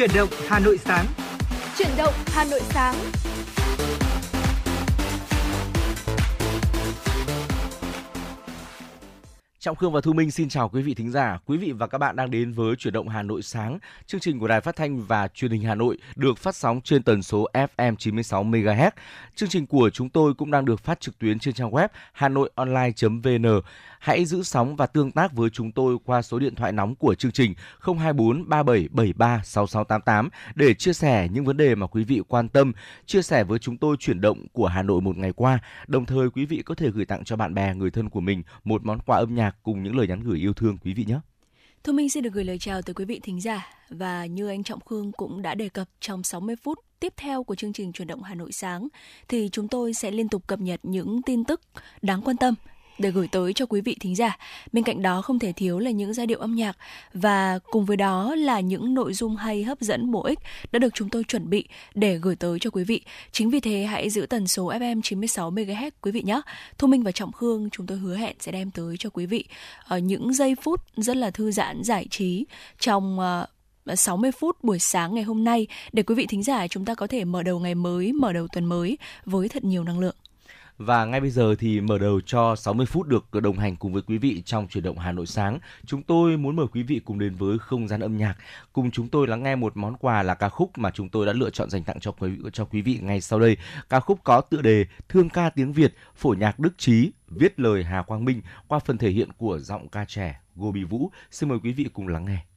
Chuyển động Hà Nội sáng. Chuyển động Hà Nội sáng. Trọng Khương và Thu Minh xin chào quý vị thính giả. Quý vị và các bạn đang đến với Chuyển động Hà Nội sáng. Chương trình của Đài Phát thanh và Truyền hình Hà Nội được phát sóng trên tần số FM 96 MHz. Chương trình của chúng tôi cũng đang được phát trực tuyến trên trang web hanoionline.vn. Hãy giữ sóng và tương tác với chúng tôi qua số điện thoại nóng của chương trình 024 3773 6688 để chia sẻ những vấn đề mà quý vị quan tâm, chia sẻ với chúng tôi chuyển động của Hà Nội một ngày qua. Đồng thời quý vị có thể gửi tặng cho bạn bè, người thân của mình một món quà âm nhạc cùng những lời nhắn gửi yêu thương quý vị nhé. Thu Minh xin được gửi lời chào tới quý vị thính giả và như anh Trọng Khương cũng đã đề cập trong 60 phút tiếp theo của chương trình chuyển động Hà Nội sáng thì chúng tôi sẽ liên tục cập nhật những tin tức đáng quan tâm để gửi tới cho quý vị thính giả. Bên cạnh đó không thể thiếu là những giai điệu âm nhạc và cùng với đó là những nội dung hay hấp dẫn bổ ích đã được chúng tôi chuẩn bị để gửi tới cho quý vị. Chính vì thế hãy giữ tần số FM 96 MHz quý vị nhé. Thu Minh và Trọng Khương chúng tôi hứa hẹn sẽ đem tới cho quý vị ở những giây phút rất là thư giãn giải trí trong ờ, 60 phút buổi sáng ngày hôm nay để quý vị thính giả chúng ta có thể mở đầu ngày mới, mở đầu tuần mới với thật nhiều năng lượng. Và ngay bây giờ thì mở đầu cho 60 phút được đồng hành cùng với quý vị trong chuyển động Hà Nội sáng. Chúng tôi muốn mời quý vị cùng đến với không gian âm nhạc, cùng chúng tôi lắng nghe một món quà là ca khúc mà chúng tôi đã lựa chọn dành tặng cho quý cho quý vị ngay sau đây. Ca khúc có tựa đề Thương ca tiếng Việt, phổ nhạc Đức Trí, viết lời Hà Quang Minh qua phần thể hiện của giọng ca trẻ Gobi Vũ. Xin mời quý vị cùng lắng nghe.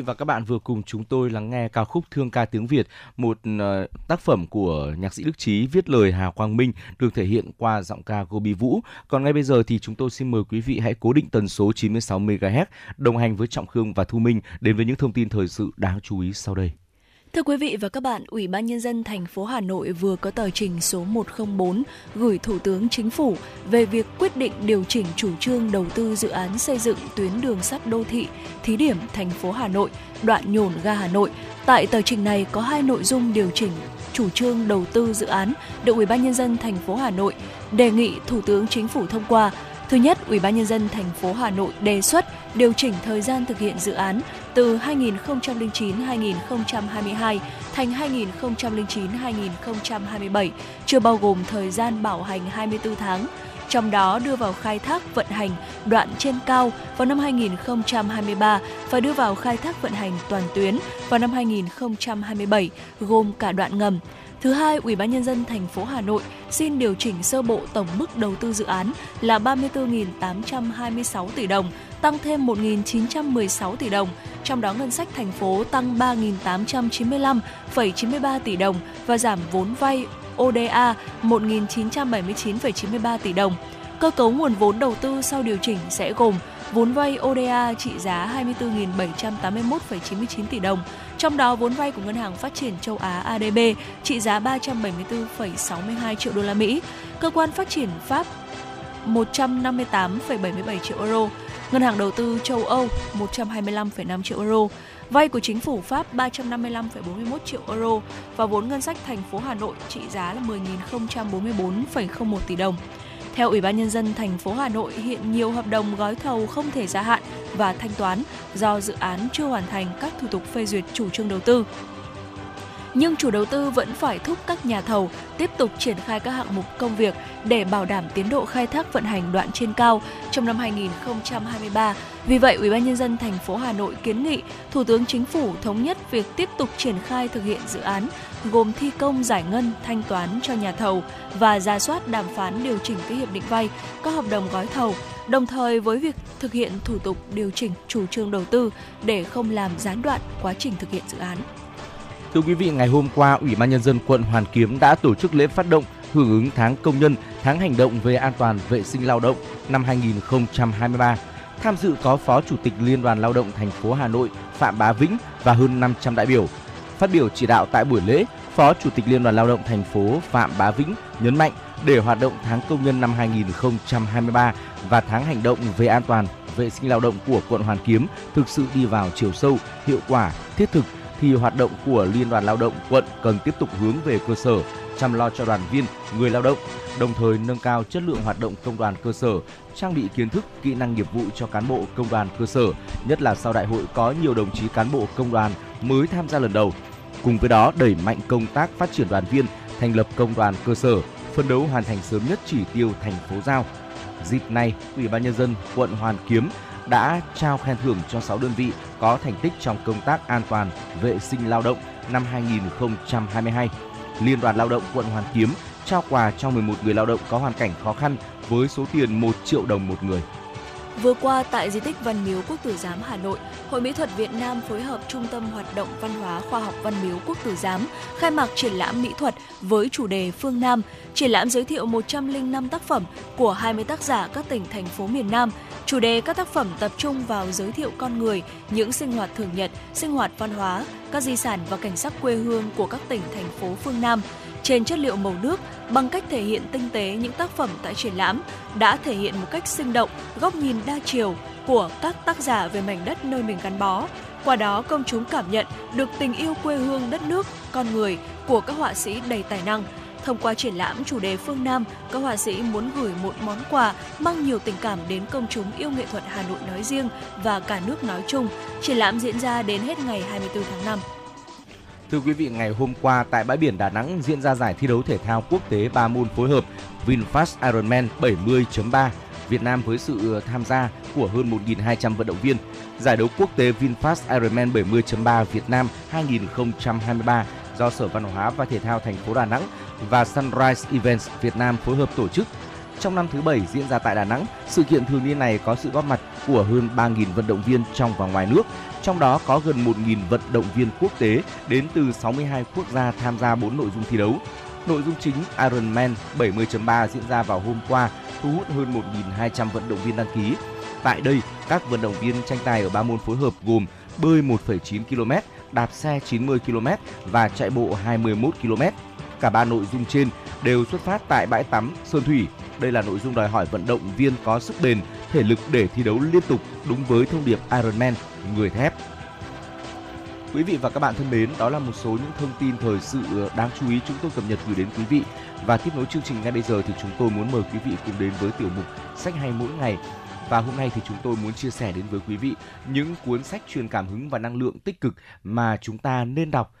Vị và các bạn vừa cùng chúng tôi lắng nghe ca khúc Thương ca tiếng Việt, một uh, tác phẩm của nhạc sĩ Đức Trí viết lời Hà Quang Minh được thể hiện qua giọng ca Gobi Vũ. Còn ngay bây giờ thì chúng tôi xin mời quý vị hãy cố định tần số 96 MHz đồng hành với Trọng Khương và Thu Minh đến với những thông tin thời sự đáng chú ý sau đây. Thưa quý vị và các bạn, Ủy ban Nhân dân thành phố Hà Nội vừa có tờ trình số 104 gửi Thủ tướng Chính phủ về việc quyết định điều chỉnh chủ trương đầu tư dự án xây dựng tuyến đường sắt đô thị thí điểm thành phố Hà Nội, đoạn nhổn ga Hà Nội. Tại tờ trình này có hai nội dung điều chỉnh chủ trương đầu tư dự án được Ủy ban Nhân dân thành phố Hà Nội đề nghị Thủ tướng Chính phủ thông qua. Thứ nhất, Ủy ban nhân dân thành phố Hà Nội đề xuất điều chỉnh thời gian thực hiện dự án từ 2009-2022 thành 2009-2027, chưa bao gồm thời gian bảo hành 24 tháng. Trong đó đưa vào khai thác vận hành đoạn trên cao vào năm 2023 và đưa vào khai thác vận hành toàn tuyến vào năm 2027, gồm cả đoạn ngầm. Thứ hai, Ủy ban nhân dân thành phố Hà Nội xin điều chỉnh sơ bộ tổng mức đầu tư dự án là 34.826 tỷ đồng, tăng thêm 1.916 tỷ đồng, trong đó ngân sách thành phố tăng 3.895,93 tỷ đồng và giảm vốn vay ODA 1.979,93 tỷ đồng. Cơ cấu nguồn vốn đầu tư sau điều chỉnh sẽ gồm vốn vay ODA trị giá 24.781,99 tỷ đồng, trong đó vốn vay của Ngân hàng Phát triển châu Á ADB trị giá 374,62 triệu đô la Mỹ, cơ quan phát triển Pháp 158,77 triệu euro, Ngân hàng đầu tư châu Âu 125,5 triệu euro, vay của chính phủ Pháp 355,41 triệu euro. Và vốn ngân sách thành phố Hà Nội trị giá là 10.044,01 tỷ đồng. Theo Ủy ban nhân dân thành phố Hà Nội, hiện nhiều hợp đồng gói thầu không thể gia hạn và thanh toán do dự án chưa hoàn thành các thủ tục phê duyệt chủ trương đầu tư. Nhưng chủ đầu tư vẫn phải thúc các nhà thầu tiếp tục triển khai các hạng mục công việc để bảo đảm tiến độ khai thác vận hành đoạn trên cao trong năm 2023. Vì vậy, Ủy ban nhân dân thành phố Hà Nội kiến nghị Thủ tướng Chính phủ thống nhất việc tiếp tục triển khai thực hiện dự án gồm thi công giải ngân thanh toán cho nhà thầu và ra soát đàm phán điều chỉnh các hiệp định vay, các hợp đồng gói thầu, đồng thời với việc thực hiện thủ tục điều chỉnh chủ trương đầu tư để không làm gián đoạn quá trình thực hiện dự án. Thưa quý vị, ngày hôm qua, Ủy ban Nhân dân quận Hoàn Kiếm đã tổ chức lễ phát động hưởng ứng tháng công nhân, tháng hành động về an toàn vệ sinh lao động năm 2023. Tham dự có Phó Chủ tịch Liên đoàn Lao động thành phố Hà Nội Phạm Bá Vĩnh và hơn 500 đại biểu. Phát biểu chỉ đạo tại buổi lễ, Phó Chủ tịch Liên đoàn Lao động thành phố Phạm Bá Vĩnh nhấn mạnh để hoạt động tháng công nhân năm 2023 và tháng hành động về an toàn vệ sinh lao động của quận Hoàn Kiếm thực sự đi vào chiều sâu, hiệu quả, thiết thực thì hoạt động của Liên đoàn Lao động quận cần tiếp tục hướng về cơ sở, chăm lo cho đoàn viên, người lao động, đồng thời nâng cao chất lượng hoạt động công đoàn cơ sở, trang bị kiến thức, kỹ năng nghiệp vụ cho cán bộ công đoàn cơ sở, nhất là sau đại hội có nhiều đồng chí cán bộ công đoàn mới tham gia lần đầu. Cùng với đó đẩy mạnh công tác phát triển đoàn viên, thành lập công đoàn cơ sở, phân đấu hoàn thành sớm nhất chỉ tiêu thành phố giao. Dịp này, Ủy ban nhân dân quận Hoàn Kiếm đã trao khen thưởng cho 6 đơn vị có thành tích trong công tác an toàn vệ sinh lao động năm 2022. Liên đoàn Lao động quận Hoàn Kiếm trao quà cho 11 người lao động có hoàn cảnh khó khăn với số tiền 1 triệu đồng một người. Vừa qua tại di tích Văn Miếu Quốc Tử Giám Hà Nội, Hội Mỹ thuật Việt Nam phối hợp Trung tâm Hoạt động Văn hóa Khoa học Văn Miếu Quốc Tử Giám khai mạc triển lãm mỹ thuật với chủ đề Phương Nam. Triển lãm giới thiệu 105 tác phẩm của 20 tác giả các tỉnh thành phố miền Nam. Chủ đề các tác phẩm tập trung vào giới thiệu con người, những sinh hoạt thường nhật, sinh hoạt văn hóa, các di sản và cảnh sắc quê hương của các tỉnh thành phố phương Nam trên chất liệu màu nước bằng cách thể hiện tinh tế những tác phẩm tại triển lãm đã thể hiện một cách sinh động góc nhìn đa chiều của các tác giả về mảnh đất nơi mình gắn bó. Qua đó công chúng cảm nhận được tình yêu quê hương đất nước, con người của các họa sĩ đầy tài năng. Thông qua triển lãm chủ đề phương Nam, các họa sĩ muốn gửi một món quà mang nhiều tình cảm đến công chúng yêu nghệ thuật Hà Nội nói riêng và cả nước nói chung. Triển lãm diễn ra đến hết ngày 24 tháng 5. Thưa quý vị, ngày hôm qua tại bãi biển Đà Nẵng diễn ra giải thi đấu thể thao quốc tế ba môn phối hợp VinFast Ironman 70.3 Việt Nam với sự ờ, tham gia của hơn 1.200 vận động viên. Giải đấu quốc tế VinFast Ironman 70.3 Việt Nam 2023 do Sở Văn hóa và Thể thao thành phố Đà Nẵng và Sunrise Events Việt Nam phối hợp tổ chức. Trong năm thứ bảy diễn ra tại Đà Nẵng, sự kiện thường niên này có sự góp mặt của hơn 3.000 vận động viên trong và ngoài nước, trong đó có gần 1.000 vận động viên quốc tế đến từ 62 quốc gia tham gia 4 nội dung thi đấu. Nội dung chính Ironman 70.3 diễn ra vào hôm qua, thu hút hơn 1.200 vận động viên đăng ký. Tại đây, các vận động viên tranh tài ở ba môn phối hợp gồm bơi 1,9 km, đạp xe 90 km và chạy bộ 21 km. Cả ba nội dung trên đều xuất phát tại bãi tắm Sơn Thủy. Đây là nội dung đòi hỏi vận động viên có sức bền, thể lực để thi đấu liên tục đúng với thông điệp Ironman người thép. Quý vị và các bạn thân mến, đó là một số những thông tin thời sự ờ, đáng chú ý chúng tôi cập nhật gửi đến quý vị. Và tiếp nối chương trình ngay bây giờ thì chúng tôi muốn mời quý vị cùng đến với tiểu mục sách hay mỗi ngày. Và hôm nay thì chúng tôi muốn chia sẻ đến với quý vị những cuốn sách truyền cảm hứng và năng lượng tích cực mà chúng ta nên đọc.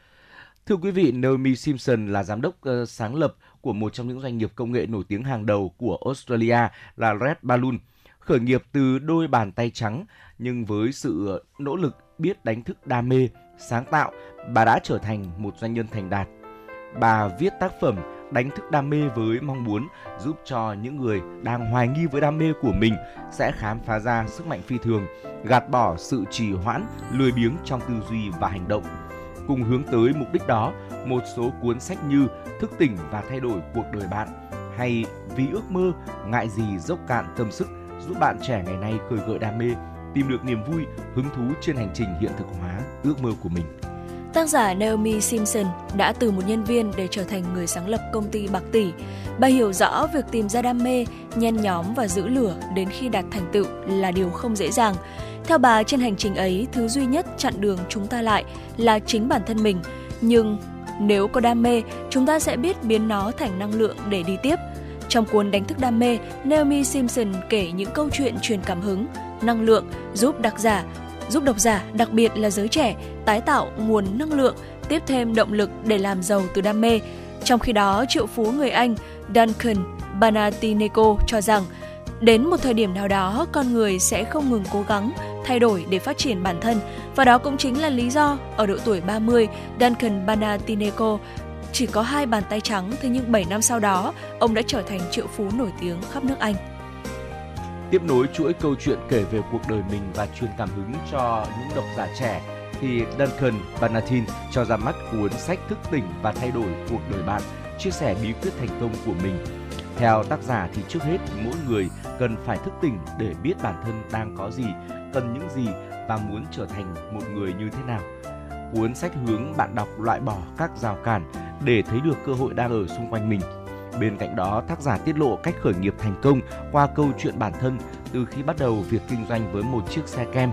Thưa quý vị, Naomi Simpson là giám đốc uh, sáng lập của một trong những doanh nghiệp công nghệ nổi tiếng hàng đầu của Australia là Red Balloon. Khởi nghiệp từ đôi bàn tay trắng nhưng với sự nỗ lực biết đánh thức đam mê, sáng tạo, bà đã trở thành một doanh nhân thành đạt. Bà viết tác phẩm đánh thức đam mê với mong muốn giúp cho những người đang hoài nghi với đam mê của mình sẽ khám phá ra sức mạnh phi thường, gạt bỏ sự trì hoãn, lười biếng trong tư duy và hành động. Cùng hướng tới mục đích đó, một số cuốn sách như Thức tỉnh và thay đổi cuộc đời bạn hay Vì ước mơ, ngại gì dốc cạn tâm sức giúp bạn trẻ ngày nay khơi gợi đam mê, tìm được niềm vui, hứng thú trên hành trình hiện thực hóa ước mơ của mình. Tác giả Naomi Simpson đã từ một nhân viên để trở thành người sáng lập công ty bạc tỷ. Bà hiểu rõ việc tìm ra đam mê, nhen nhóm và giữ lửa đến khi đạt thành tựu là điều không dễ dàng. Theo bà, trên hành trình ấy, thứ duy nhất chặn đường chúng ta lại là chính bản thân mình. Nhưng nếu có đam mê, chúng ta sẽ biết biến nó thành năng lượng để đi tiếp. Trong cuốn Đánh thức đam mê, Naomi Simpson kể những câu chuyện truyền cảm hứng, năng lượng giúp đặc giả giúp độc giả, đặc biệt là giới trẻ, tái tạo nguồn năng lượng, tiếp thêm động lực để làm giàu từ đam mê. Trong khi đó, triệu phú người Anh Duncan Banatineko cho rằng đến một thời điểm nào đó con người sẽ không ngừng cố gắng thay đổi để phát triển bản thân và đó cũng chính là lý do ở độ tuổi 30 Duncan Banatineko chỉ có hai bàn tay trắng thế nhưng 7 năm sau đó ông đã trở thành triệu phú nổi tiếng khắp nước Anh tiếp nối chuỗi câu chuyện kể về cuộc đời mình và truyền cảm hứng cho những độc giả trẻ thì Duncan Banatin cho ra mắt cuốn sách thức tỉnh và thay đổi cuộc đời bạn, chia sẻ bí quyết thành công của mình. Theo tác giả thì trước hết mỗi người cần phải thức tỉnh để biết bản thân đang có gì, cần những gì và muốn trở thành một người như thế nào. Cuốn sách hướng bạn đọc loại bỏ các rào cản để thấy được cơ hội đang ở xung quanh mình Bên cạnh đó, tác giả tiết lộ cách khởi nghiệp thành công qua câu chuyện bản thân từ khi bắt đầu việc kinh doanh với một chiếc xe kem.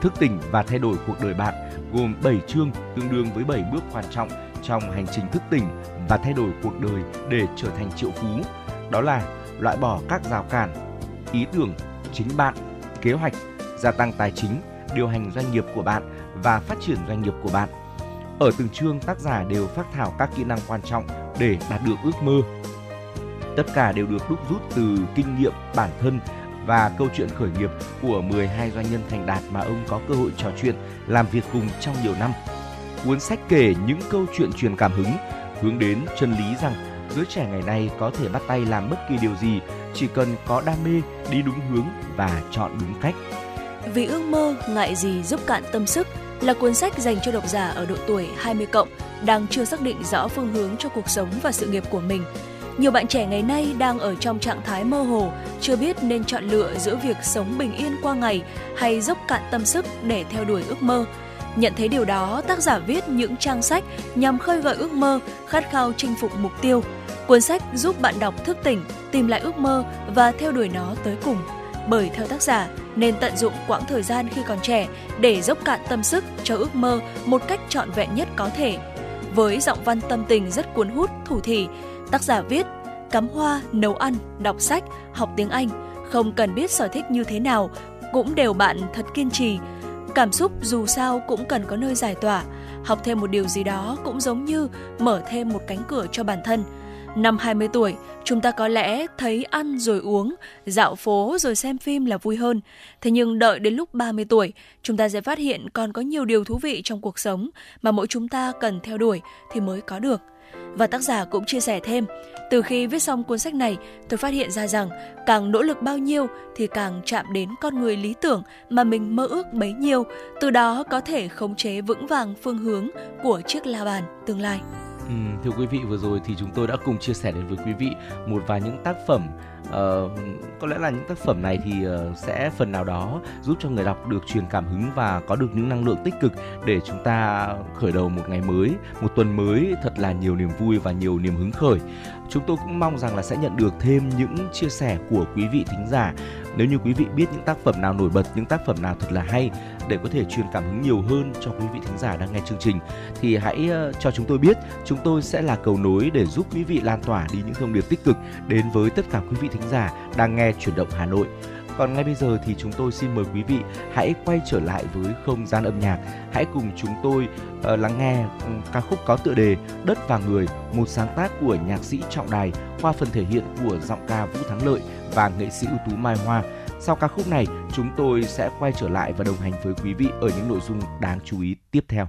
Thức tỉnh và thay đổi cuộc đời bạn gồm 7 chương tương đương với 7 bước quan trọng trong hành trình thức tỉnh và thay đổi cuộc đời để trở thành triệu phú. Đó là loại bỏ các rào cản, ý tưởng, chính bạn, kế hoạch, gia tăng tài chính, điều hành doanh nghiệp của bạn và phát triển doanh nghiệp của bạn. Ở từng chương, tác giả đều phát thảo các kỹ năng quan trọng để đạt được ước mơ. Tất cả đều được đúc rút từ kinh nghiệm bản thân và câu chuyện khởi nghiệp của 12 doanh nhân thành đạt mà ông có cơ hội trò chuyện, làm việc cùng trong nhiều năm. Cuốn sách kể những câu chuyện truyền cảm hứng, hướng đến chân lý rằng giới trẻ ngày nay có thể bắt tay làm bất kỳ điều gì, chỉ cần có đam mê, đi đúng hướng và chọn đúng cách. Vì ước mơ, ngại gì giúp cạn tâm sức là cuốn sách dành cho độc giả ở độ tuổi 20 cộng đang chưa xác định rõ phương hướng cho cuộc sống và sự nghiệp của mình. Nhiều bạn trẻ ngày nay đang ở trong trạng thái mơ hồ, chưa biết nên chọn lựa giữa việc sống bình yên qua ngày hay dốc cạn tâm sức để theo đuổi ước mơ. Nhận thấy điều đó, tác giả viết những trang sách nhằm khơi gợi ước mơ, khát khao chinh phục mục tiêu. Cuốn sách giúp bạn đọc thức tỉnh, tìm lại ước mơ và theo đuổi nó tới cùng. Bởi theo tác giả, nên tận dụng quãng thời gian khi còn trẻ để dốc cạn tâm sức cho ước mơ một cách trọn vẹn nhất có thể với giọng văn tâm tình rất cuốn hút, thủ thỉ, tác giả viết cắm hoa, nấu ăn, đọc sách, học tiếng Anh, không cần biết sở thích như thế nào, cũng đều bạn thật kiên trì. Cảm xúc dù sao cũng cần có nơi giải tỏa. Học thêm một điều gì đó cũng giống như mở thêm một cánh cửa cho bản thân. Năm 20 tuổi, chúng ta có lẽ thấy ăn rồi uống, dạo phố rồi xem phim là vui hơn. Thế nhưng đợi đến lúc 30 tuổi, chúng ta sẽ phát hiện còn có nhiều điều thú vị trong cuộc sống mà mỗi chúng ta cần theo đuổi thì mới có được. Và tác giả cũng chia sẻ thêm, từ khi viết xong cuốn sách này, tôi phát hiện ra rằng càng nỗ lực bao nhiêu thì càng chạm đến con người lý tưởng mà mình mơ ước bấy nhiêu, từ đó có thể khống chế vững vàng phương hướng của chiếc la bàn tương lai. Ừ, thưa quý vị vừa rồi thì chúng tôi đã cùng chia sẻ đến với quý vị một vài những tác phẩm uh, có lẽ là những tác phẩm này thì uh, sẽ phần nào đó giúp cho người đọc được truyền cảm hứng và có được những năng lượng tích cực để chúng ta khởi đầu một ngày mới một tuần mới thật là nhiều niềm vui và nhiều niềm hứng khởi. Chúng tôi cũng mong rằng là sẽ nhận được thêm những chia sẻ của quý vị thính giả. Nếu như quý vị biết những tác phẩm nào nổi bật những tác phẩm nào thật là hay để có thể truyền cảm hứng nhiều hơn cho quý vị thính giả đang nghe chương trình thì hãy ờ, cho chúng tôi biết chúng tôi sẽ là cầu nối để giúp quý vị lan tỏa đi những thông điệp tích cực đến với tất cả quý vị thính giả đang nghe chuyển động Hà Nội. Còn ngay bây giờ thì chúng tôi xin mời quý vị hãy quay trở lại với không gian âm nhạc. Hãy cùng chúng tôi uh, lắng nghe ca khúc có tựa đề Đất và Người, một sáng tác của nhạc sĩ Trọng Đài qua phần thể hiện của giọng ca Vũ Thắng Lợi và nghệ sĩ ưu tú Mai Hoa. Sau ca khúc này, chúng tôi sẽ quay trở lại và đồng hành với quý vị ở những nội dung đáng chú ý tiếp theo.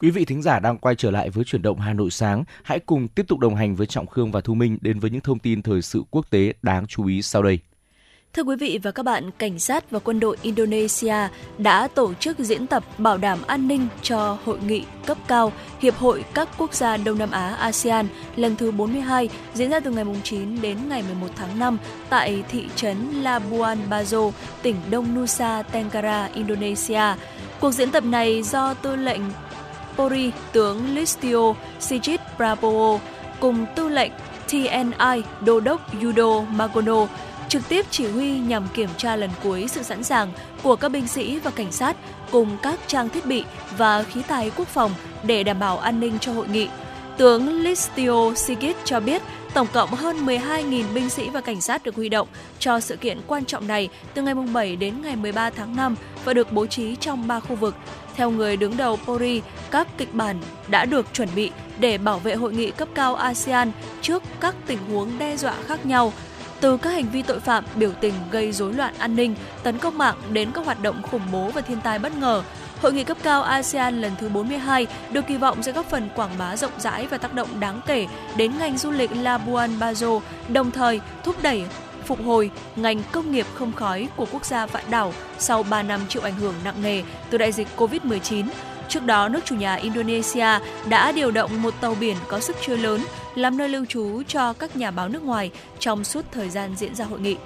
Quý vị thính giả đang quay trở lại với chuyển động Hà Nội sáng, hãy cùng tiếp tục đồng hành với Trọng Khương và Thu Minh đến với những thông tin thời sự quốc tế đáng chú ý sau đây. Thưa quý vị và các bạn, cảnh sát và quân đội Indonesia đã tổ chức diễn tập bảo đảm an ninh cho hội nghị cấp cao Hiệp hội các quốc gia Đông Nam Á ASEAN lần thứ 42 diễn ra từ ngày 9 đến ngày 11 tháng 5 tại thị trấn Labuan Bajo, tỉnh Đông Nusa Tenggara, Indonesia. Cuộc diễn tập này do tư lệnh Pori tướng Listio Sigit Prabowo cùng tư lệnh TNI Đô đốc Yudo Magono trực tiếp chỉ huy nhằm kiểm tra lần cuối sự sẵn sàng của các binh sĩ và cảnh sát cùng các trang thiết bị và khí tài quốc phòng để đảm bảo an ninh cho hội nghị. Tướng Listio Sigit cho biết tổng cộng hơn 12.000 binh sĩ và cảnh sát được huy động cho sự kiện quan trọng này từ ngày 7 đến ngày 13 tháng 5 và được bố trí trong 3 khu vực. Theo người đứng đầu Pori, các kịch bản đã được chuẩn bị để bảo vệ hội nghị cấp cao ASEAN trước các tình huống đe dọa khác nhau từ các hành vi tội phạm, biểu tình gây rối loạn an ninh, tấn công mạng đến các hoạt động khủng bố và thiên tai bất ngờ. Hội nghị cấp cao ASEAN lần thứ 42 được kỳ vọng sẽ góp phần quảng bá rộng rãi và tác động đáng kể đến ngành du lịch Labuan Bajo, đồng thời thúc đẩy phục hồi ngành công nghiệp không khói của quốc gia vạn đảo sau 3 năm chịu ảnh hưởng nặng nề từ đại dịch COVID-19. Trước đó, nước chủ nhà Indonesia đã điều động một tàu biển có sức chứa lớn làm nơi lưu trú cho các nhà báo nước ngoài trong suốt thời gian diễn ra hội nghị.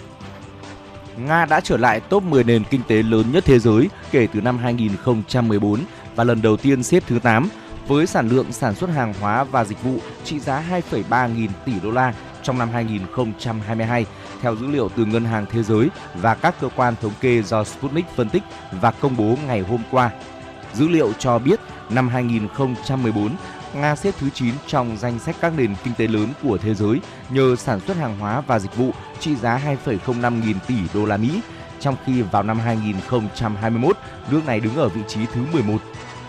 Nga đã trở lại top 10 nền kinh tế lớn nhất thế giới kể từ năm 2014 và lần đầu tiên xếp thứ 8 với sản lượng sản xuất hàng hóa và dịch vụ trị giá 2,3 nghìn tỷ đô la trong năm 2022 theo dữ liệu từ Ngân hàng Thế giới và các cơ quan thống kê do Sputnik phân tích và công bố ngày hôm qua. Dữ liệu cho biết năm 2014, Nga xếp thứ 9 trong danh sách các nền kinh tế lớn của thế giới nhờ sản xuất hàng hóa và dịch vụ trị giá 2,05 nghìn tỷ đô la Mỹ, trong khi vào năm 2021 nước này đứng ở vị trí thứ 11.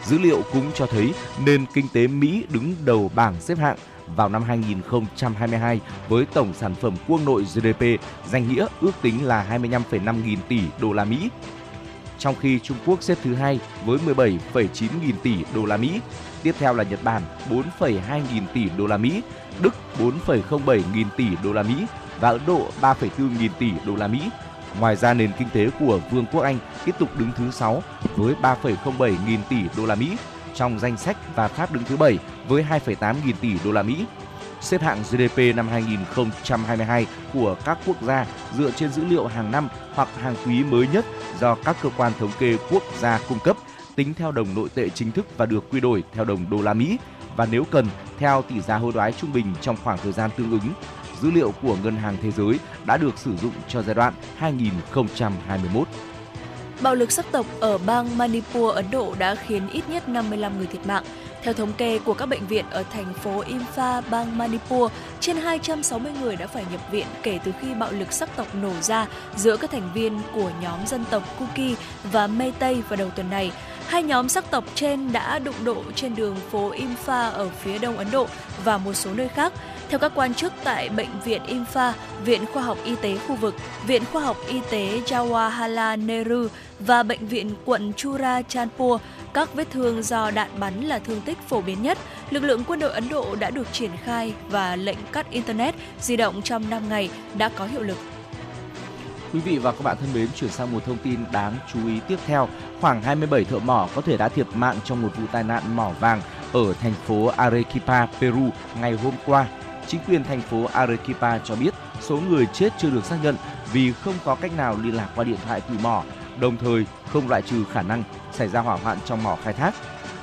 Dữ liệu cũng cho thấy nền kinh tế Mỹ đứng đầu bảng xếp hạng vào năm 2022 với tổng sản phẩm quốc nội GDP danh nghĩa ước tính là 25,5 nghìn tỷ đô la Mỹ. Trong khi Trung Quốc xếp thứ hai với 17,9 nghìn tỷ đô la Mỹ, tiếp theo là Nhật Bản 4,2 nghìn tỷ đô la Mỹ, Đức 4,07 nghìn tỷ đô la Mỹ và Ấn Độ 3,4 nghìn tỷ đô la Mỹ. Ngoài ra nền kinh tế của Vương quốc Anh tiếp tục đứng thứ 6 với 3,07 nghìn tỷ đô la Mỹ trong danh sách và Pháp đứng thứ 7 với 2,8 nghìn tỷ đô la Mỹ. Xếp hạng GDP năm 2022 của các quốc gia dựa trên dữ liệu hàng năm hoặc hàng quý mới nhất do các cơ quan thống kê quốc gia cung cấp, tính theo đồng nội tệ chính thức và được quy đổi theo đồng đô la Mỹ và nếu cần theo tỷ giá hối đoái trung bình trong khoảng thời gian tương ứng. Dữ liệu của Ngân hàng Thế giới đã được sử dụng cho giai đoạn 2021. Bạo lực sắc tộc ở bang Manipur, Ấn Độ đã khiến ít nhất 55 người thiệt mạng. Theo thống kê của các bệnh viện ở thành phố Imphal, bang Manipur, trên 260 người đã phải nhập viện kể từ khi bạo lực sắc tộc nổ ra giữa các thành viên của nhóm dân tộc Kuki và Meitei vào đầu tuần này. Hai nhóm sắc tộc trên đã đụng độ trên đường phố Imphal ở phía đông Ấn Độ và một số nơi khác. Theo các quan chức tại Bệnh viện Infa, Viện Khoa học Y tế khu vực, Viện Khoa học Y tế Jawaharlal Nehru và Bệnh viện quận Churachandpur, các vết thương do đạn bắn là thương tích phổ biến nhất. Lực lượng quân đội Ấn Độ đã được triển khai và lệnh cắt Internet di động trong 5 ngày đã có hiệu lực. Quý vị và các bạn thân mến, chuyển sang một thông tin đáng chú ý tiếp theo. Khoảng 27 thợ mỏ có thể đã thiệt mạng trong một vụ tai nạn mỏ vàng ở thành phố Arequipa, Peru ngày hôm qua. Chính quyền thành phố Arequipa cho biết số người chết chưa được xác nhận vì không có cách nào liên lạc qua điện thoại từ mỏ, đồng thời không loại trừ khả năng xảy ra hỏa hoạn trong mỏ khai thác.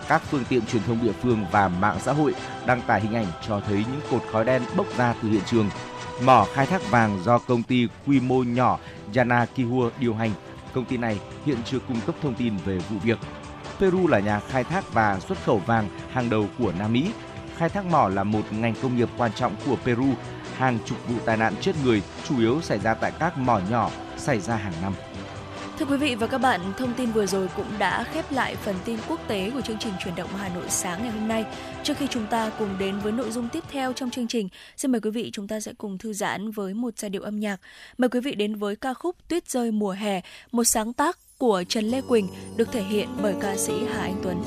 Các phương tiện truyền thông địa phương và mạng xã hội đăng tải hình ảnh cho thấy những cột khói đen bốc ra từ hiện trường. Mỏ khai thác vàng do công ty quy mô nhỏ Yana Kihua điều hành. Công ty này hiện chưa cung cấp thông tin về vụ việc. Peru là nhà khai thác và xuất khẩu vàng hàng đầu của Nam Mỹ. Khai thác mỏ là một ngành công nghiệp quan trọng của Peru. Hàng chục vụ tai nạn chết người chủ yếu xảy ra tại các mỏ nhỏ xảy ra hàng năm. Thưa quý vị và các bạn, thông tin vừa rồi cũng đã khép lại phần tin quốc tế của chương trình truyền động Hà Nội sáng ngày hôm nay. Trước khi chúng ta cùng đến với nội dung tiếp theo trong chương trình, xin mời quý vị chúng ta sẽ cùng thư giãn với một giai điệu âm nhạc. Mời quý vị đến với ca khúc Tuyết rơi mùa hè, một sáng tác của Trần Lê Quỳnh được thể hiện bởi ca sĩ Hà Anh Tuấn.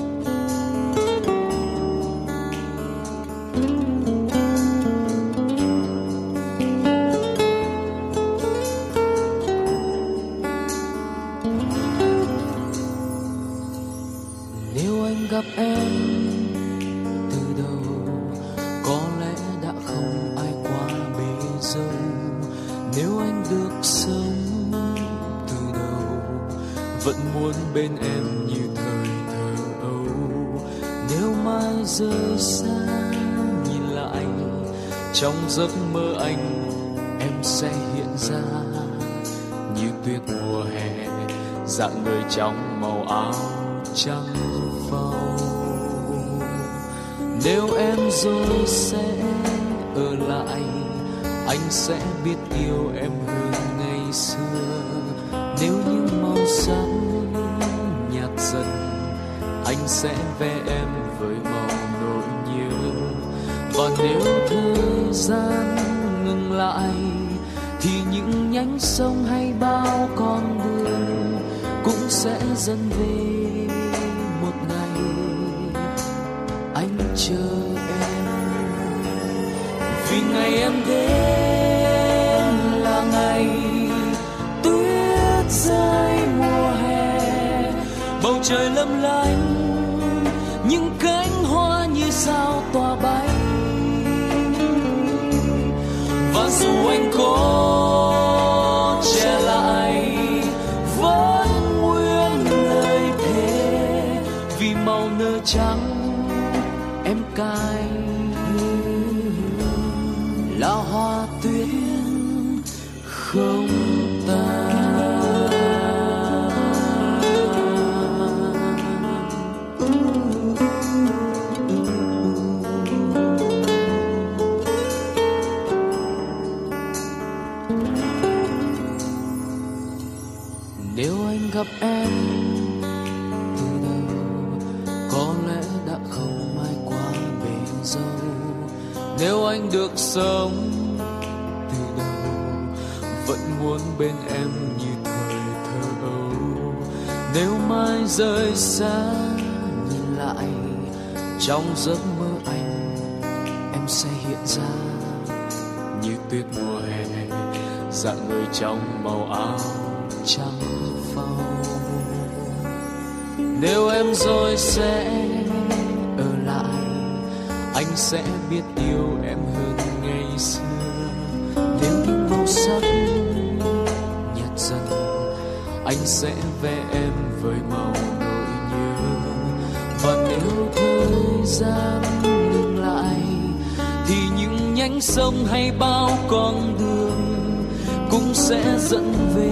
Dạng người trong màu áo trắng phau. Nếu em rồi sẽ ở lại, anh sẽ biết yêu em hơn ngày xưa. Nếu những màu sáng nhạt dần, anh sẽ vẽ em dần về sống từ đầu vẫn muốn bên em như thời thơ ấu. Nếu mai rời xa nhìn lại trong giấc mơ anh, em sẽ hiện ra như tuyết mùa hè, dạng người trong màu áo trắng phau. Nếu em rồi sẽ ở lại, anh sẽ biết yêu xưa. Nếu những màu sắc nhạt dần, anh sẽ vẽ em với màu nỗi nhớ. Và nếu thời gian ngừng lại, thì những nhánh sông hay bao con đường cũng sẽ dẫn về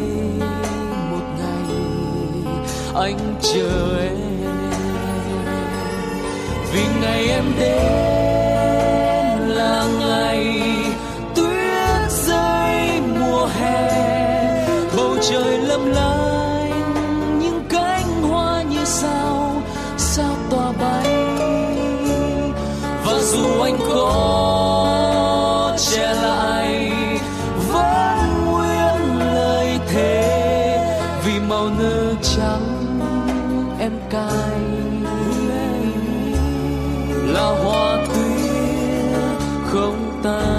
một ngày anh chờ em. Vì ngày em đến không tan.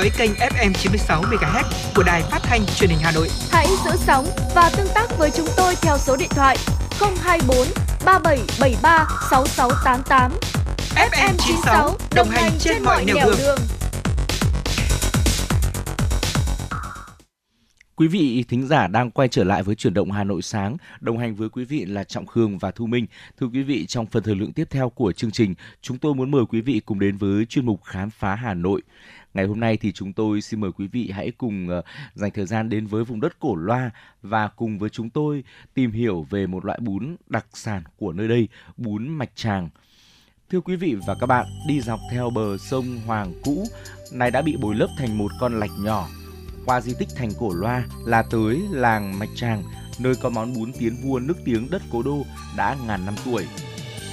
Dõi kênh FM 96 MHz của đài phát thanh truyền hình Hà Nội. Hãy giữ sóng và tương tác với chúng tôi theo số điện thoại 024 3773 6688. FM 96 đồng hành trên mọi nẻo đường. Quý vị thính giả đang quay trở lại với chuyển động Hà Nội sáng, đồng hành với quý vị là Trọng Khương và Thu Minh. Thưa quý vị, trong phần thời lượng tiếp theo của chương trình, chúng tôi muốn mời quý vị cùng đến với chuyên mục Khám phá Hà Nội. Ngày hôm nay thì chúng tôi xin mời quý vị hãy cùng ờ, dành thời gian đến với vùng đất Cổ Loa và cùng với chúng tôi tìm hiểu về một loại bún đặc sản của nơi đây, bún mạch tràng. Thưa quý vị và các bạn, đi dọc theo bờ sông Hoàng cũ, này đã bị bồi lấp thành một con lạch nhỏ qua di tích thành cổ loa là tới làng Mạch Tràng, nơi có món bún tiến vua nước tiếng đất cố đô đã ngàn năm tuổi.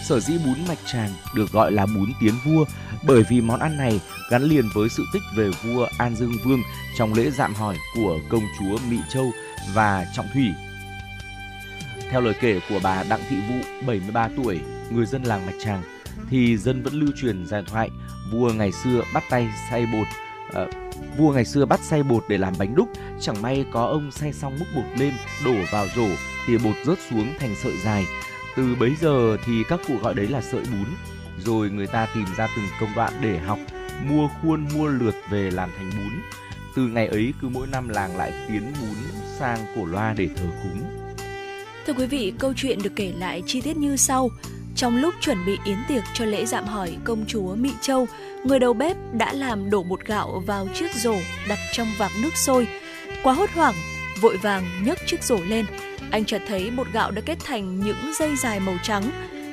Sở dĩ bún Mạch Tràng được gọi là bún tiến vua bởi vì món ăn này gắn liền với sự tích về vua An Dương Vương trong lễ dạm hỏi của công chúa Mỹ Châu và Trọng Thủy. Theo lời kể của bà Đặng Thị vũ 73 tuổi, người dân làng Mạch Tràng, thì dân vẫn lưu truyền giai thoại vua ngày xưa bắt tay xay bột à, vua ngày xưa bắt xay bột để làm bánh đúc chẳng may có ông xay xong múc bột lên đổ vào rổ thì bột rớt xuống thành sợi dài từ bấy giờ thì các cụ gọi đấy là sợi bún rồi người ta tìm ra từng công đoạn để học mua khuôn mua lượt về làm thành bún từ ngày ấy cứ mỗi năm làng lại tiến bún sang cổ loa để thờ cúng Thưa quý vị, câu chuyện được kể lại chi tiết như sau. Trong lúc chuẩn bị yến tiệc cho lễ dạm hỏi công chúa Mỹ Châu, người đầu bếp đã làm đổ bột gạo vào chiếc rổ đặt trong vạc nước sôi. Quá hốt hoảng, vội vàng nhấc chiếc rổ lên. Anh chợt thấy bột gạo đã kết thành những dây dài màu trắng.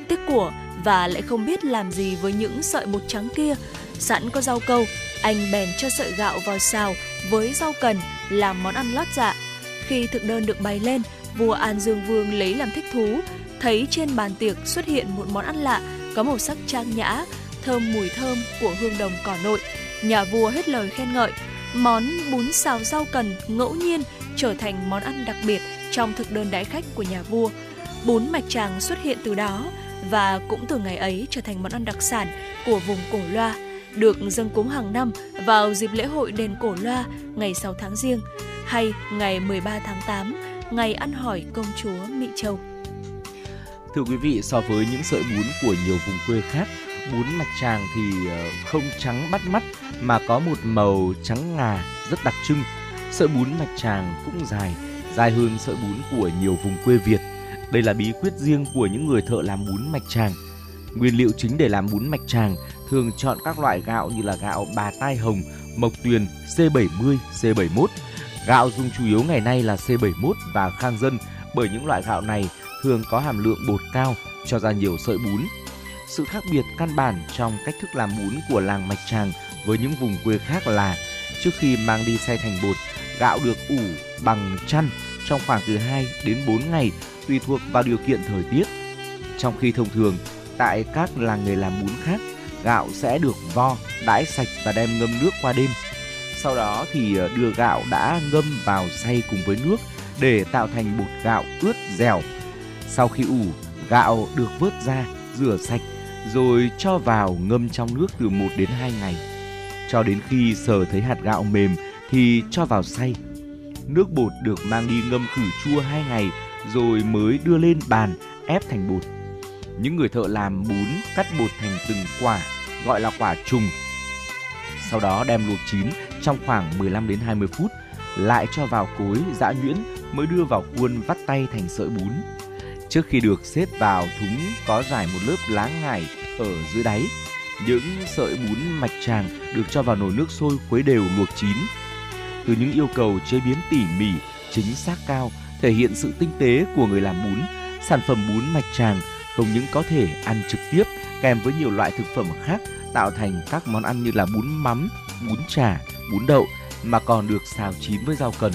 Tiếc của và lại không biết làm gì với những sợi bột trắng kia. Sẵn có rau câu, anh bèn cho sợi gạo vào xào với rau cần làm món ăn lót dạ. Khi thực đơn được bày lên, vua An Dương Vương lấy làm thích thú, thấy trên bàn tiệc xuất hiện một món ăn lạ có màu sắc trang nhã, thơm mùi thơm của hương đồng cỏ nội. Nhà vua hết lời khen ngợi, món bún xào rau cần ngẫu nhiên trở thành món ăn đặc biệt trong thực đơn đãi khách của nhà vua. Bún mạch tràng xuất hiện từ đó và cũng từ ngày ấy trở thành món ăn đặc sản của vùng Cổ Loa, được dâng cúng hàng năm vào dịp lễ hội đền Cổ Loa ngày 6 tháng riêng hay ngày 13 tháng 8, ngày ăn hỏi công chúa Mỹ Châu. Thưa quý vị, so với những sợi bún của nhiều vùng quê khác, bún mạch tràng thì ờ, không trắng bắt mắt mà có một màu trắng ngà rất đặc trưng. Sợi bún mạch tràng cũng dài, dài hơn sợi bún của nhiều vùng quê Việt. Đây là bí quyết riêng của những người thợ làm bún mạch tràng. Nguyên liệu chính để làm bún mạch tràng thường chọn các loại gạo như là gạo bà tai hồng, mộc tuyền, C70, C71. Gạo dùng chủ yếu ngày nay là C71 và khang dân bởi những loại gạo này thường có hàm lượng bột cao cho ra nhiều sợi bún. Sự khác biệt căn bản trong cách thức làm bún của làng Mạch Tràng với những vùng quê khác là trước khi mang đi xay thành bột, gạo được ủ bằng chăn trong khoảng từ 2 đến 4 ngày tùy thuộc vào điều kiện thời tiết. Trong khi thông thường, tại các làng nghề làm bún khác, gạo sẽ được vo, đãi sạch và đem ngâm nước qua đêm. Sau đó thì ờ, đưa gạo đã ngâm vào xay cùng với nước để tạo thành bột gạo ướt dẻo. Sau khi ủ, gạo được vớt ra, rửa sạch rồi cho vào ngâm trong nước từ 1 đến 2 ngày. Cho đến khi sờ thấy hạt gạo mềm thì cho vào xay. Nước bột được mang đi ngâm khử chua 2 ngày rồi mới đưa lên bàn ép thành bột. Những người thợ làm bún cắt bột thành từng quả gọi là quả trùng. Sau đó đem luộc chín trong khoảng 15 đến 20 phút, lại cho vào cối giã nhuyễn mới đưa vào khuôn vắt tay thành sợi bún. Trước khi được xếp vào thúng có rải một lớp lá ngải ở dưới đáy. Những sợi bún mạch tràng được cho vào nồi nước sôi khuấy đều luộc chín. Từ những yêu cầu chế biến tỉ mỉ, chính xác cao thể hiện sự tinh tế của người làm bún, sản phẩm bún mạch tràng không những có thể ăn trực tiếp kèm với nhiều loại thực phẩm khác tạo thành các món ăn như là bún mắm, bún chả, bún đậu mà còn được xào chín với rau cần.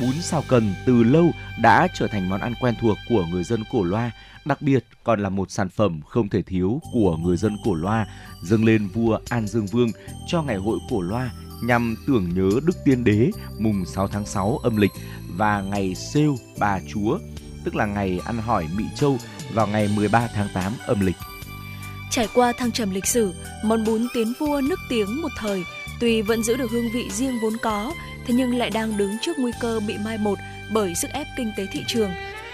Bún xào cần từ lâu đã trở thành món ăn quen thuộc của người dân Cổ Loa, đặc biệt còn là một sản phẩm không thể thiếu của người dân Cổ Loa dâng lên vua An Dương Vương cho ngày hội Cổ Loa nhằm tưởng nhớ Đức Tiên Đế mùng 6 tháng 6 âm lịch và ngày Sêu Bà Chúa, tức là ngày ăn hỏi Mỹ Châu vào ngày 13 tháng 8 âm lịch. Trải qua thăng trầm lịch sử, món bún tiến vua nức tiếng một thời tuy vẫn giữ được hương vị riêng vốn có, thế nhưng lại đang đứng trước nguy cơ bị mai một bởi sức ép kinh tế thị trường.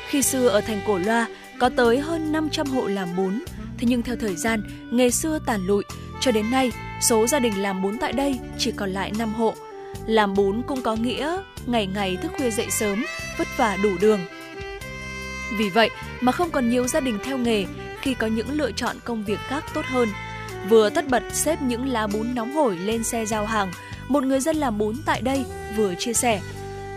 Khi xưa ở thành Cổ Loa có tới hơn 500 hộ làm bún, thế nhưng theo thời gian, nghề xưa tàn lụi, cho đến nay số gia đình làm bún tại đây chỉ còn lại 5 hộ. Làm bún cũng có nghĩa ngày ngày thức khuya dậy sớm, vất vả đủ đường. Vì vậy mà không còn nhiều gia đình theo nghề khi có những lựa chọn công việc khác tốt hơn. Vừa tất bật xếp những lá bún nóng hổi lên xe giao hàng, một người dân làm bún tại đây vừa chia sẻ.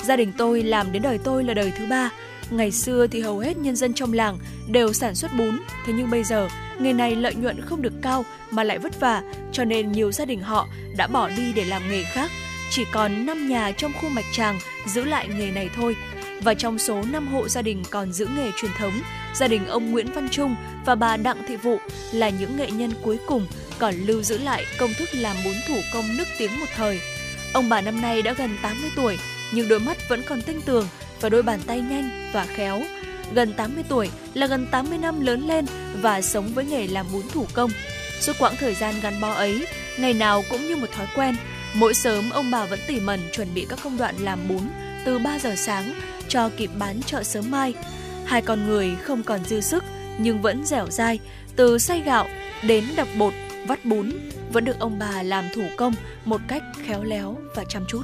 Gia đình tôi làm đến đời tôi là đời thứ ba. Ngày xưa thì hầu hết nhân dân trong làng đều sản xuất bún, thế nhưng bây giờ nghề này lợi nhuận không được cao mà lại vất vả, cho nên nhiều gia đình họ đã bỏ đi để làm nghề khác. Chỉ còn 5 nhà trong khu mạch tràng giữ lại nghề này thôi. Và trong số 5 hộ gia đình còn giữ nghề truyền thống, gia đình ông Nguyễn Văn Trung và bà Đặng Thị Vụ là những nghệ nhân cuối cùng còn lưu giữ lại công thức làm bún thủ công nức tiếng một thời. Ông bà năm nay đã gần 80 tuổi, nhưng đôi mắt vẫn còn tinh tường và đôi bàn tay nhanh và khéo. Gần 80 tuổi là gần 80 năm lớn lên và sống với nghề làm bún thủ công. Suốt quãng thời gian gắn bó ấy, ngày nào cũng như một thói quen, mỗi sớm ông bà vẫn tỉ mẩn chuẩn bị các công đoạn làm bún từ 3 giờ sáng cho kịp bán chợ sớm mai. Hai con người không còn dư sức nhưng vẫn dẻo dai, từ xay gạo đến đập bột, vắt bún vẫn được ông bà làm thủ công một cách khéo léo và chăm chút.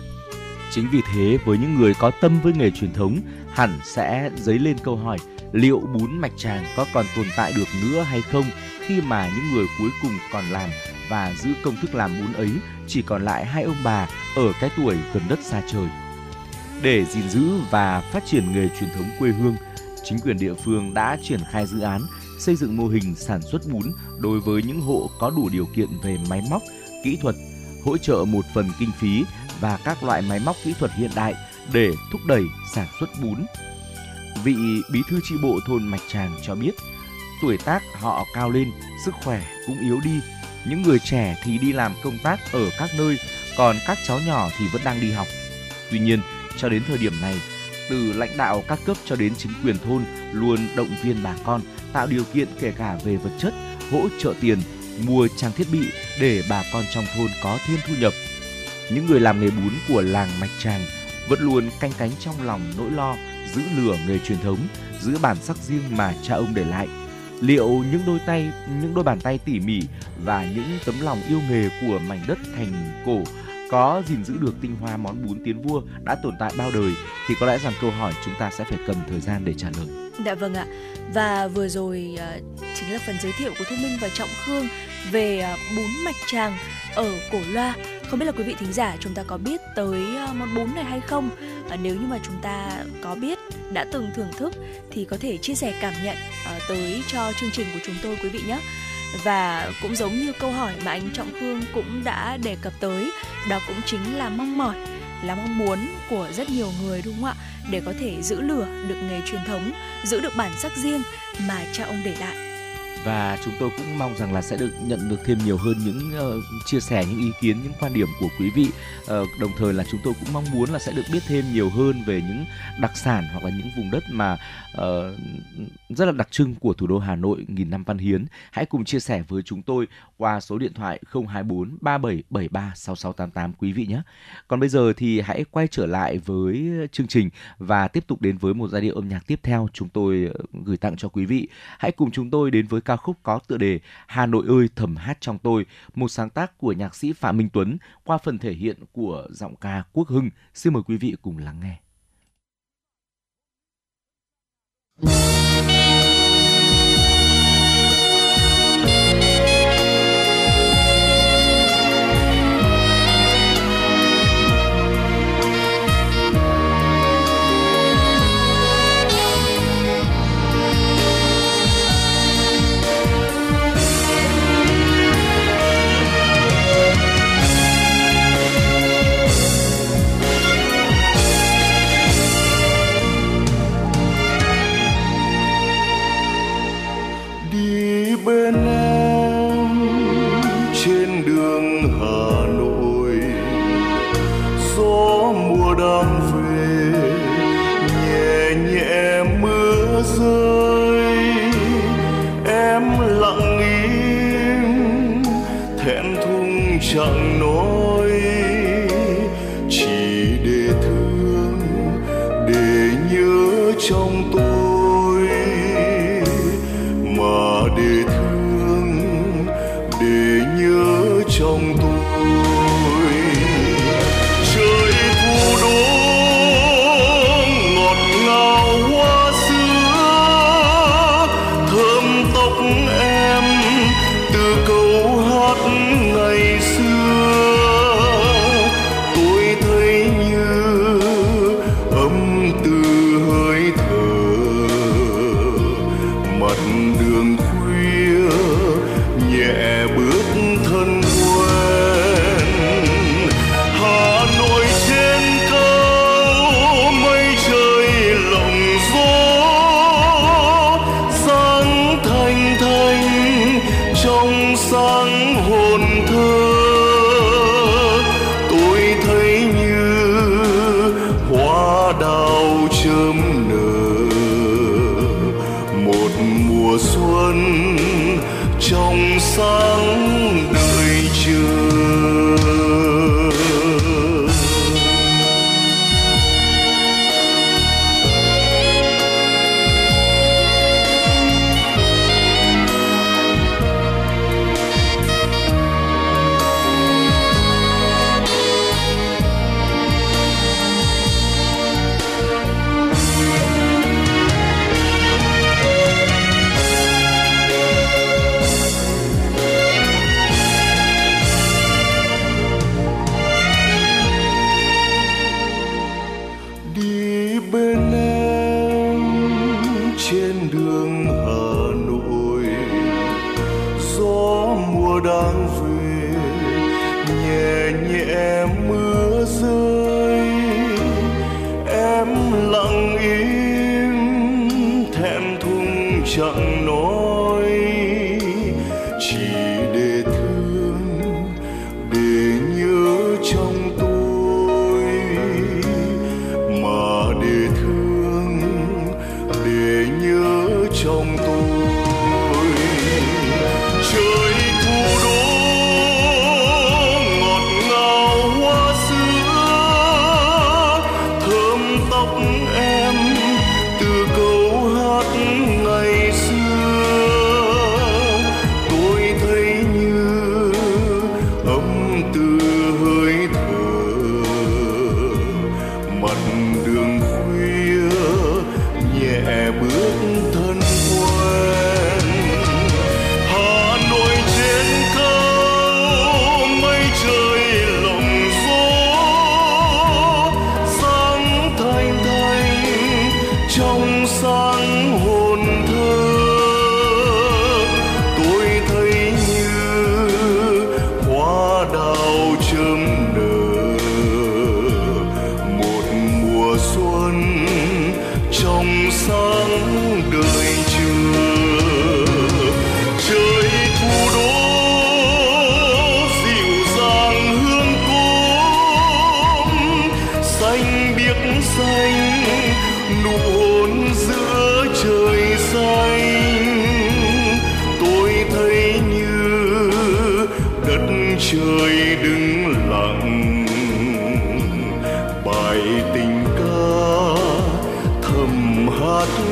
Chính vì thế với những người có tâm với nghề truyền thống hẳn sẽ dấy lên câu hỏi liệu bún mạch tràng có còn tồn tại được nữa hay không khi mà những người cuối cùng còn làm và giữ công thức làm bún ấy chỉ còn lại hai ông bà ở cái tuổi gần đất xa trời. Để gìn giữ và phát triển nghề truyền thống quê hương, chính quyền địa phương đã triển khai dự án xây dựng mô hình sản xuất bún đối với những hộ có đủ điều kiện về máy móc, kỹ thuật, hỗ trợ một phần kinh phí và các loại máy móc kỹ thuật hiện đại để thúc đẩy sản xuất bún. Vị bí thư tri bộ thôn Mạch Tràng cho biết, tuổi tác họ cao lên, sức khỏe cũng yếu đi. những người trẻ thì đi làm công tác ở các nơi, còn các cháu nhỏ thì vẫn đang đi học. Tuy nhiên, cho đến thời điểm này, từ lãnh đạo các cấp cho đến chính quyền thôn luôn động viên bà con tạo điều kiện kể cả về vật chất, hỗ trợ tiền, mua trang thiết bị để bà con trong thôn có thêm thu nhập. Những người làm nghề bún của làng Mạch Tràng vẫn luôn canh cánh trong lòng nỗi lo giữ lửa nghề truyền thống, giữ bản sắc riêng mà cha ông để lại. Liệu những đôi tay, những đôi bàn tay tỉ mỉ và những tấm lòng yêu nghề của mảnh đất thành cổ có gìn giữ được tinh hoa món bún tiến vua đã tồn tại bao đời thì có lẽ rằng câu hỏi chúng ta sẽ phải cần thời gian để trả lời. Dạ vâng ạ. Và vừa rồi uh, chính là phần giới thiệu của Thu Minh và Trọng Khương về uh, bún mạch tràng ở Cổ Loa. Không biết là quý vị thính giả chúng ta có biết tới ờ, món bún này hay không? À, nếu như mà chúng ta có biết, đã từng thưởng thức thì có thể chia sẻ cảm nhận à, tới cho chương trình của chúng tôi quý vị nhé. Và cũng giống như câu hỏi mà anh Trọng Khương cũng đã đề cập tới đó cũng chính là mong mỏi là mong muốn của rất nhiều người đúng không ạ? Để có thể giữ lửa được nghề truyền thống giữ được bản sắc riêng mà cha ông để lại và chúng tôi cũng mong rằng là sẽ được nhận được thêm nhiều hơn những uh, chia sẻ những ý kiến những quan điểm của quý vị. Uh, đồng thời là chúng tôi cũng mong muốn là sẽ được biết thêm nhiều hơn về những đặc sản hoặc là những vùng đất mà uh, rất là đặc trưng của thủ đô Hà Nội nghìn năm văn hiến. Hãy cùng chia sẻ với chúng tôi qua số điện thoại 024 3773 6688 quý vị nhé. Còn bây giờ thì hãy quay trở lại với chương trình và tiếp tục đến với một giai điệu âm nhạc tiếp theo chúng tôi gửi tặng cho quý vị. Hãy cùng chúng tôi đến với ca ca khúc có tựa đề Hà Nội ơi thầm hát trong tôi, một sáng tác của nhạc sĩ Phạm Minh Tuấn qua phần thể hiện của giọng ca Quốc Hưng. Xin mời quý vị cùng lắng nghe.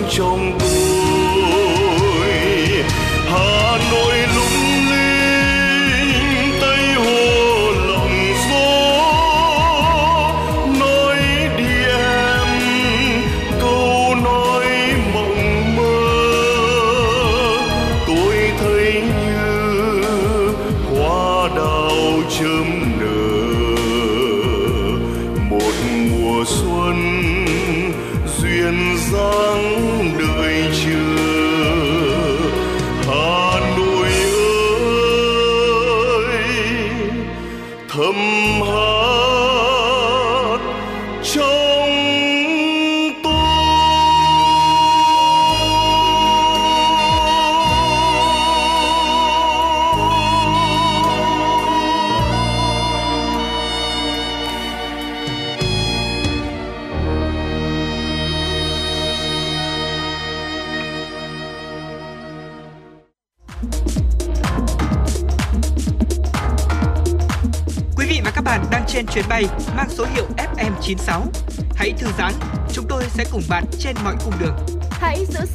Trong tôi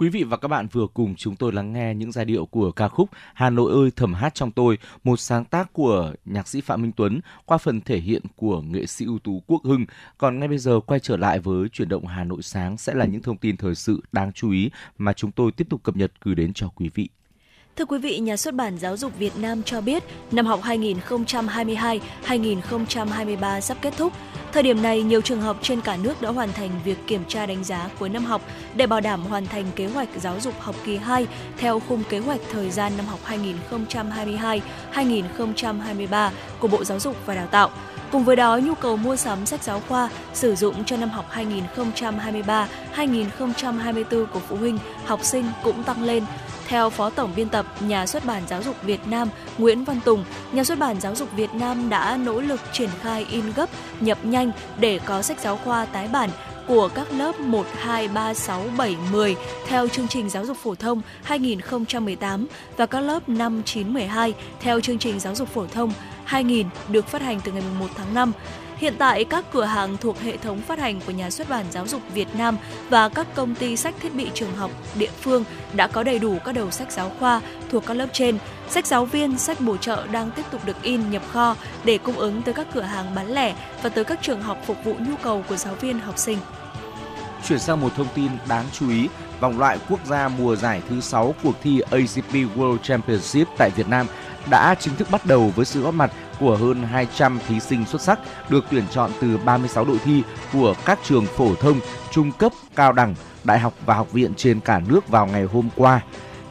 Quý vị và các bạn vừa cùng chúng tôi lắng nghe những giai điệu của ca khúc Hà Nội ơi thầm hát trong tôi, một sáng tác của nhạc sĩ Phạm Minh Tuấn qua phần thể hiện của nghệ sĩ ưu tú Quốc Hưng. Còn ngay bây giờ quay trở lại với chuyển động Hà Nội sáng sẽ là những thông tin thời sự đáng chú ý mà chúng tôi tiếp tục cập nhật gửi đến cho quý vị. Thưa quý vị, Nhà xuất bản Giáo dục Việt Nam cho biết năm học 2022-2023 sắp kết thúc. Thời điểm này, nhiều trường học trên cả nước đã hoàn thành việc kiểm tra đánh giá cuối năm học để bảo đảm hoàn thành kế hoạch giáo dục học kỳ 2 theo khung kế hoạch thời gian năm học 2022-2023 của Bộ Giáo dục và Đào tạo. Cùng với đó, nhu cầu mua sắm sách giáo khoa sử dụng cho năm học 2023-2024 của phụ huynh, học sinh cũng tăng lên. Theo Phó Tổng biên tập Nhà xuất bản Giáo dục Việt Nam Nguyễn Văn Tùng, Nhà xuất bản Giáo dục Việt Nam đã nỗ lực triển khai in gấp, nhập nhanh để có sách giáo khoa tái bản của các lớp 1, 2, 3, 6, 7, 10 theo chương trình giáo dục phổ thông 2018 và các lớp 5, 9, 12 theo chương trình giáo dục phổ thông 2000 được phát hành từ ngày 1 tháng 5. Hiện tại, các cửa hàng thuộc hệ thống phát hành của Nhà xuất bản Giáo dục Việt Nam và các công ty sách thiết bị trường học địa phương đã có đầy đủ các đầu sách giáo khoa thuộc các lớp trên. Sách giáo viên, sách bổ trợ đang tiếp tục được in nhập kho để cung ứng tới các cửa hàng bán lẻ và tới các trường học phục vụ nhu cầu của giáo viên học sinh. Chuyển sang một thông tin đáng chú ý, vòng loại quốc gia mùa giải thứ 6 cuộc thi ACP World Championship tại Việt Nam đã chính thức bắt đầu với sự góp mặt của hơn 200 thí sinh xuất sắc được tuyển chọn từ 36 đội thi của các trường phổ thông, trung cấp, cao đẳng, đại học và học viện trên cả nước vào ngày hôm qua.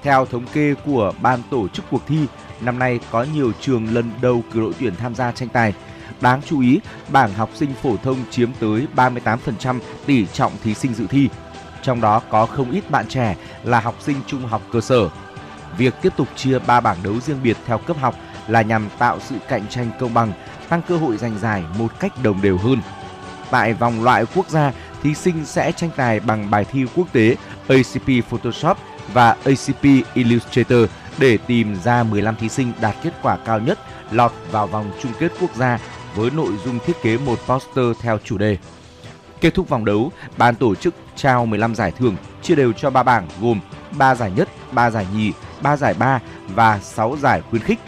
Theo thống kê của ban tổ chức cuộc thi, năm nay có nhiều trường lần đầu cử đội tuyển tham gia tranh tài. Đáng chú ý, bảng học sinh phổ thông chiếm tới 38% tỷ trọng thí sinh dự thi. Trong đó có không ít bạn trẻ là học sinh trung học cơ sở. Việc tiếp tục chia 3 bảng đấu riêng biệt theo cấp học là nhằm tạo sự cạnh tranh công bằng, tăng cơ hội giành giải một cách đồng đều hơn. Tại vòng loại quốc gia, thí sinh sẽ tranh tài bằng bài thi quốc tế ACP Photoshop và ACP Illustrator để tìm ra 15 thí sinh đạt kết quả cao nhất lọt vào vòng chung kết quốc gia với nội dung thiết kế một poster theo chủ đề. Kết thúc vòng đấu, ban tổ chức trao 15 giải thưởng chia đều cho 3 bảng gồm 3 giải nhất, 3 giải nhì, 3 giải ba và 6 giải khuyến khích.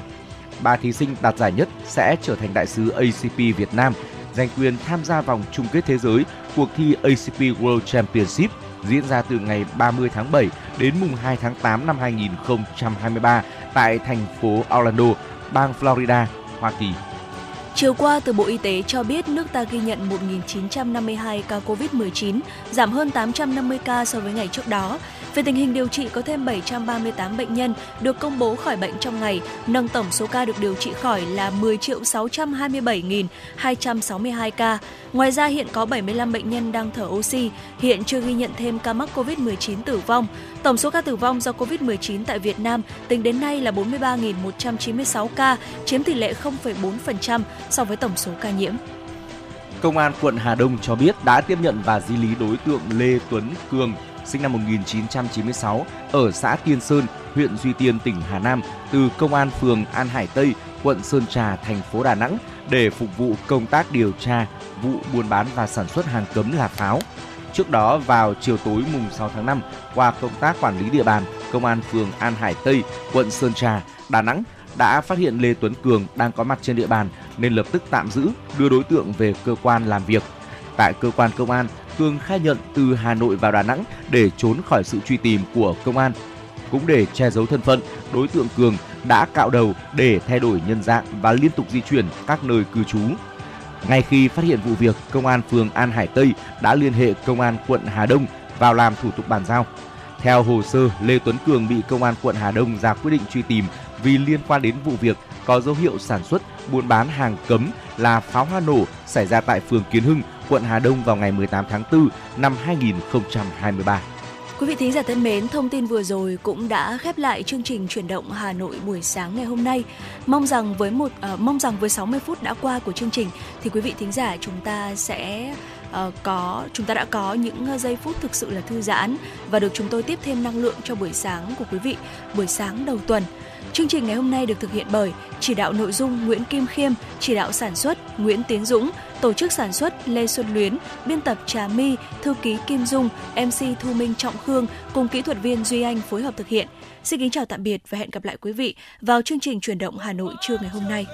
Ba thí sinh đạt giải nhất sẽ trở thành đại sứ ACP Việt Nam, giành quyền tham gia vòng chung kết thế giới cuộc thi ACP World Championship diễn ra từ ngày 30 tháng 7 đến mùng 2 tháng 8 năm 2023 tại thành phố Orlando, bang Florida, Hoa Kỳ. Chiều qua, từ Bộ Y tế cho biết nước ta ghi nhận 1.952 ca COVID-19, giảm hơn 850 ca so với ngày trước đó. Về tình hình điều trị, có thêm 738 bệnh nhân được công bố khỏi bệnh trong ngày, nâng tổng số ca được điều trị khỏi là 10 627.262 ca. Ngoài ra, hiện có 75 bệnh nhân đang thở oxy, hiện chưa ghi nhận thêm ca mắc COVID-19 tử vong. Tổng số ca tử vong do COVID-19 tại Việt Nam tính đến nay là 43.196 ca, chiếm tỷ lệ 0,4% so với tổng số ca nhiễm. Công an quận Hà Đông cho biết đã tiếp nhận và di lý đối tượng Lê Tuấn Cường, sinh năm 1996, ở xã Tiên Sơn, huyện Duy Tiên, tỉnh Hà Nam, từ Công an phường An Hải Tây, quận Sơn Trà, thành phố Đà Nẵng để phục vụ công tác điều tra vụ buôn bán và sản xuất hàng cấm là pháo. Trước đó vào chiều tối mùng 6 tháng 5, qua công tác quản lý địa bàn, Công an phường An Hải Tây, quận Sơn Trà, Đà Nẵng đã phát hiện Lê Tuấn Cường đang có mặt trên địa bàn nên lập tức tạm giữ, đưa đối tượng về cơ quan làm việc. Tại cơ quan công an, Cường khai nhận từ Hà Nội vào Đà Nẵng để trốn khỏi sự truy tìm của công an. Cũng để che giấu thân phận, đối tượng Cường đã cạo đầu để thay đổi nhân dạng và liên tục di chuyển các nơi cư trú. Ngay khi phát hiện vụ việc, công an phường An Hải Tây đã liên hệ công an quận Hà Đông vào làm thủ tục bàn giao. Theo hồ sơ, Lê Tuấn Cường bị công an quận Hà Đông ra quyết định truy tìm vì liên quan đến vụ việc có dấu hiệu sản xuất, buôn bán hàng cấm là pháo hoa nổ xảy ra tại phường Kiến Hưng, quận Hà Đông vào ngày 18 tháng 4 năm 2023. Quý vị thính giả thân mến, thông tin vừa rồi cũng đã khép lại chương trình chuyển động Hà Nội buổi sáng ngày hôm nay. Mong rằng với một uh, mong rằng với 60 phút đã qua của chương trình thì quý vị thính giả chúng ta sẽ uh, có chúng ta đã có những ờ, giây phút thực sự là thư giãn và được chúng tôi tiếp thêm năng lượng cho buổi sáng của quý vị, buổi sáng đầu tuần. Chương trình ngày hôm nay được thực hiện bởi chỉ đạo nội dung Nguyễn Kim Khiêm, chỉ đạo sản xuất Nguyễn Tiến Dũng, tổ chức sản xuất Lê Xuân Luyến, biên tập Trà My, thư ký Kim Dung, MC Thu Minh Trọng Khương cùng kỹ thuật viên Duy Anh phối hợp thực hiện. Xin kính chào tạm biệt và hẹn gặp lại quý vị vào chương trình chuyển động Hà Nội trưa ngày hôm nay.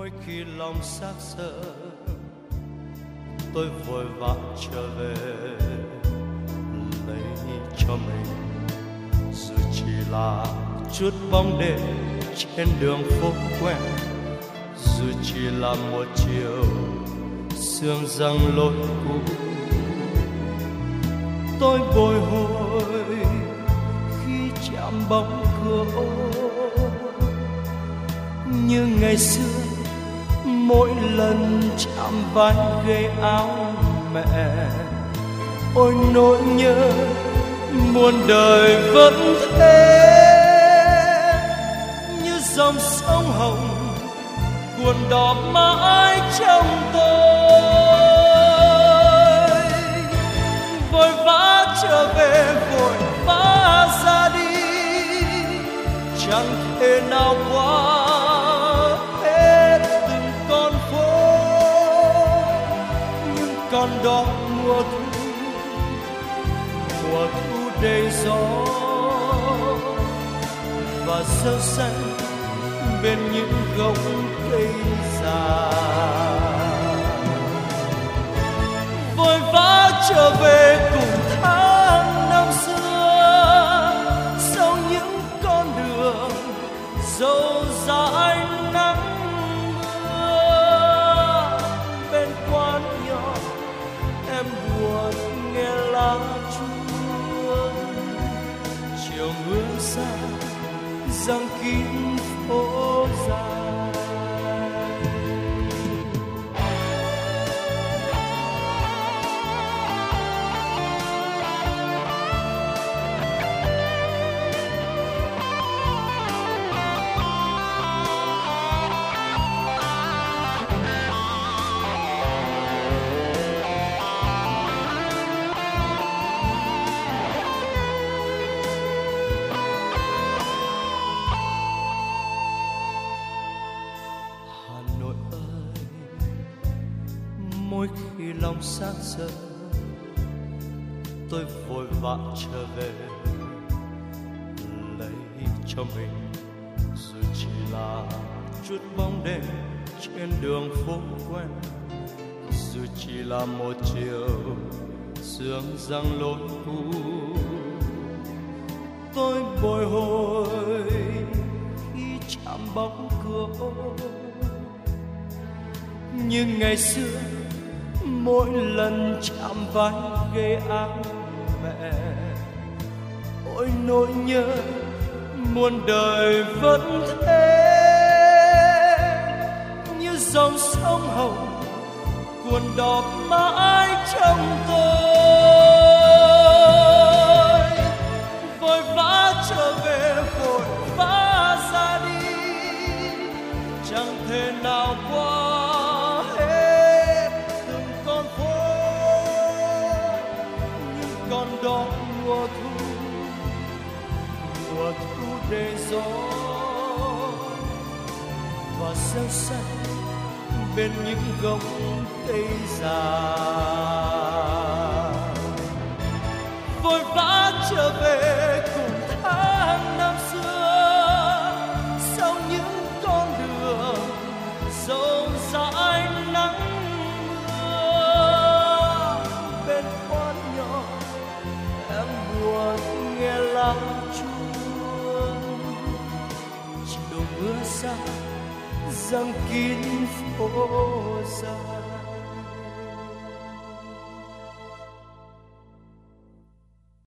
Mỗi khi lòng xác sợ tôi vội vã trở về, lấy cho mình dù chỉ là chút bóng đêm trên đường phố quen. Dù chỉ là một chiều sương răng lối cũ. Tôi bồi hồi khi chạm bóng cửa ô như ngày xưa mỗi lần chạm vai ghế áo mẹ. Ôi, nỗi nhớ muôn đời vẫn thế. Như dòng sông hồng cuồn đỏ mãi trong tôi. Vội vã trở về, vội vã ra đi. Chẳng thể nào qua con đó mùa thu mùa thu đầy gió. Và sơ xanh bên những gốc cây già. Vội vã trở về mỗi khi lòng sáng giờ tôi vội vã trở về, lấy cho mình dù chỉ là chút bóng đêm trên đường phố quen. Dù chỉ là một chiều sương răng lối cũ tôi bồi hồi khi chạm bóng cửa ô như ngày xưa mỗi lần chạm vai ghế áo mẹ. Ôi nỗi nhớ muôn đời vẫn thế. Như dòng sông hồng cuồn đỏ mãi trong tôi. Và xanh bên những gốc cây già. Vội vã trở về chiều mưa xa răng kín phố dài